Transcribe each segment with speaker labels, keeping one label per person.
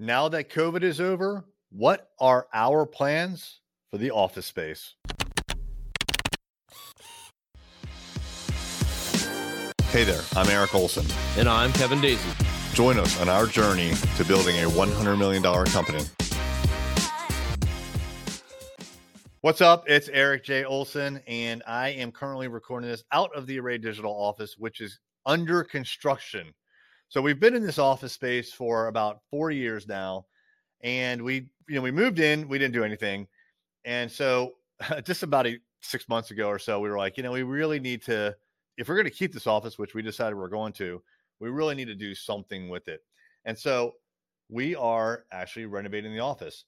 Speaker 1: Now that COVID is over, what are our plans for the office space? Hey there, I'm Eric Olson.
Speaker 2: And I'm Kevin Daisy.
Speaker 1: Join us on our journey to building a $100 million company. What's up? It's Eric J. Olson, and I am currently recording this out of the Array Digital office, which is under construction. So we've been in this office space for about four years now, and we, you know, we moved in, we didn't do anything, and so just about a, six months ago or so, we were like, you know, we really need to, if we're going to keep this office, which we decided we're going to, we really need to do something with it, and so we are actually renovating the office.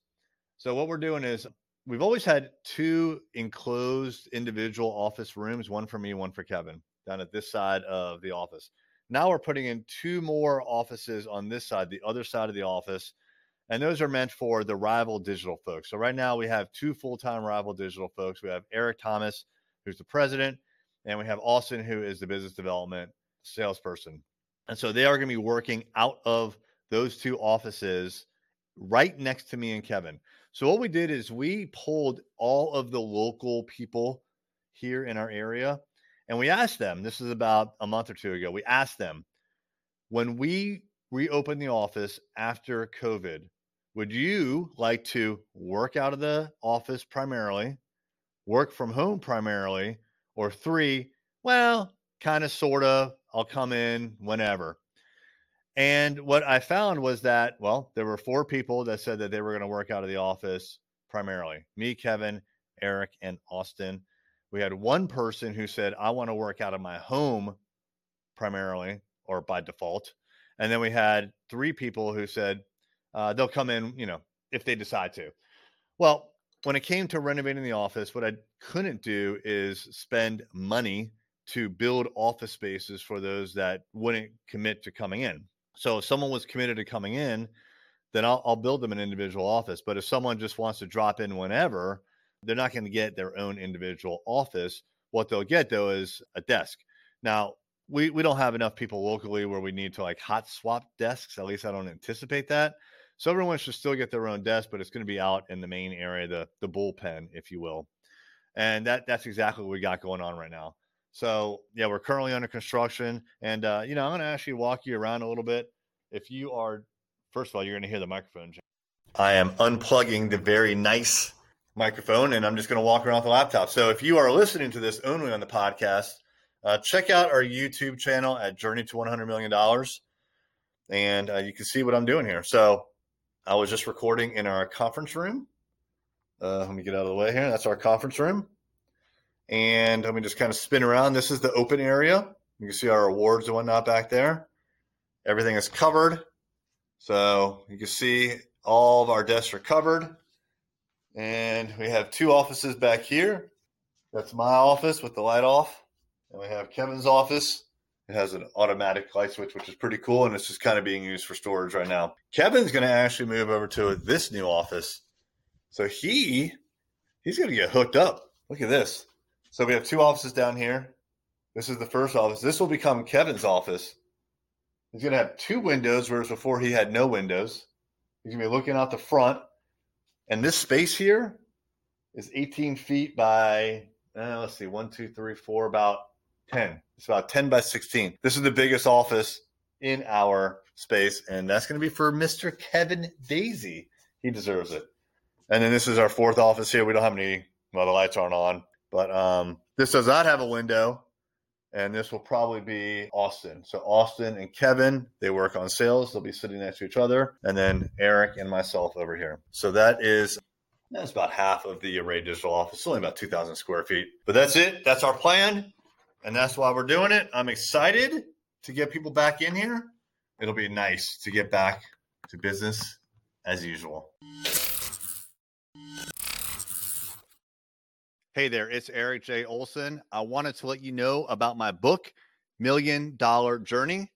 Speaker 1: So what we're doing is we've always had two enclosed individual office rooms, one for me, one for Kevin, down at this side of the office. Now we're putting in two more offices on this side, the other side of the office. And those are meant for the Array Digital folks. So right now we have two full-time Array Digital folks. We have Eric Thomas, who's the president, and we have Austin, who is the business development salesperson. And so they are going to be working out of those two offices right next to me and Kevin. So what we did is we pulled all of the local people here in our area and we asked them, this is about a month or two ago, we asked them, when we reopen the office after COVID, would you like to work out of the office primarily, work from home primarily, or three, well, kind of, sort of, I'll come in whenever. And what I found was that, well, there were four people that said that they were going to work out of the office primarily me, Kevin, Eric, and Austin. We had one person who said, I want to work out of my home primarily or by default. And then we had three people who said uh, they'll come in, you know, if they decide to. Well, when it came to renovating the office, what I couldn't do is spend money to build office spaces for those that wouldn't commit to coming in. So if someone was committed to coming in, then I'll, I'll build them an individual office. But if someone just wants to drop in whenever, they're not going to get their own individual office. What they'll get though is a desk. Now, we, we don't have enough people locally where we need to like hot swap desks. At least I don't anticipate that. So everyone should still get their own desk, but it's going to be out in the main area, the the bullpen, if you will. And that that's exactly what we got going on right now. So yeah, we're currently under construction, and uh, you know I'm going to actually walk you around a little bit. If you are, first of all, you're going to hear the microphone. I am unplugging the very nice microphone and I'm just going to walk around with the laptop. So if you are listening to this only on the podcast, uh, check out our YouTube channel at Journey to $100 Million. And uh, you can see what I'm doing here. So I was just recording in our conference room. Uh, let me get out of the way here. That's our conference room. And let me just kind of spin around. This is the open area. You can see our awards and whatnot back there. Everything is covered. So you can see all of our desks are covered. And we have two offices back here. That's my office with the light off. And we have Kevin's office. It has an automatic light switch, which is pretty cool. And it's just kind of being used for storage right now. Kevin's going to actually move over to this new office. So he he's going to get hooked up. Look at this. So we have two offices down here. This is the first office. This will become Kevin's office. He's going to have two windows, whereas before he had no windows. He's going to be looking out the front and this space here is 18 feet by, uh, let's see, one, two, three, four, about 10. It's about 10 by 16. This is the biggest office in our space, and that's going to be for Mr. Kevin Daisy. He deserves it. And then this is our fourth office here. We don't have any, well, the lights aren't on, but um, this does not have a window and this will probably be Austin. So Austin and Kevin, they work on sales. They'll be sitting next to each other, and then Eric and myself over here. So that is that's about half of the Array Digital office. It's only about two thousand square feet, but that's it. That's our plan, and that's why we're doing it. I'm excited to get people back in here. It'll be nice to get back to business as usual. Hey there, it's Eric J. Olson. I wanted to let you know about my book, Million Dollar Journey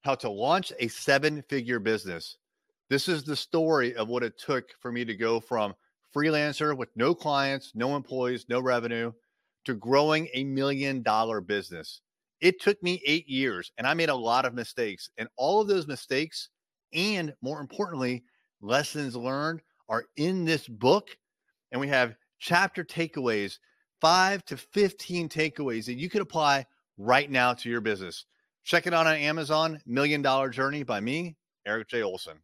Speaker 1: How to Launch a Seven Figure Business. This is the story of what it took for me to go from freelancer with no clients, no employees, no revenue to growing a million dollar business. It took me eight years and I made a lot of mistakes. And all of those mistakes, and more importantly, lessons learned are in this book. And we have chapter takeaways, five to 15 takeaways that you can apply right now to your business. Check it out on Amazon, Million Dollar Journey by me, Eric J. Olson.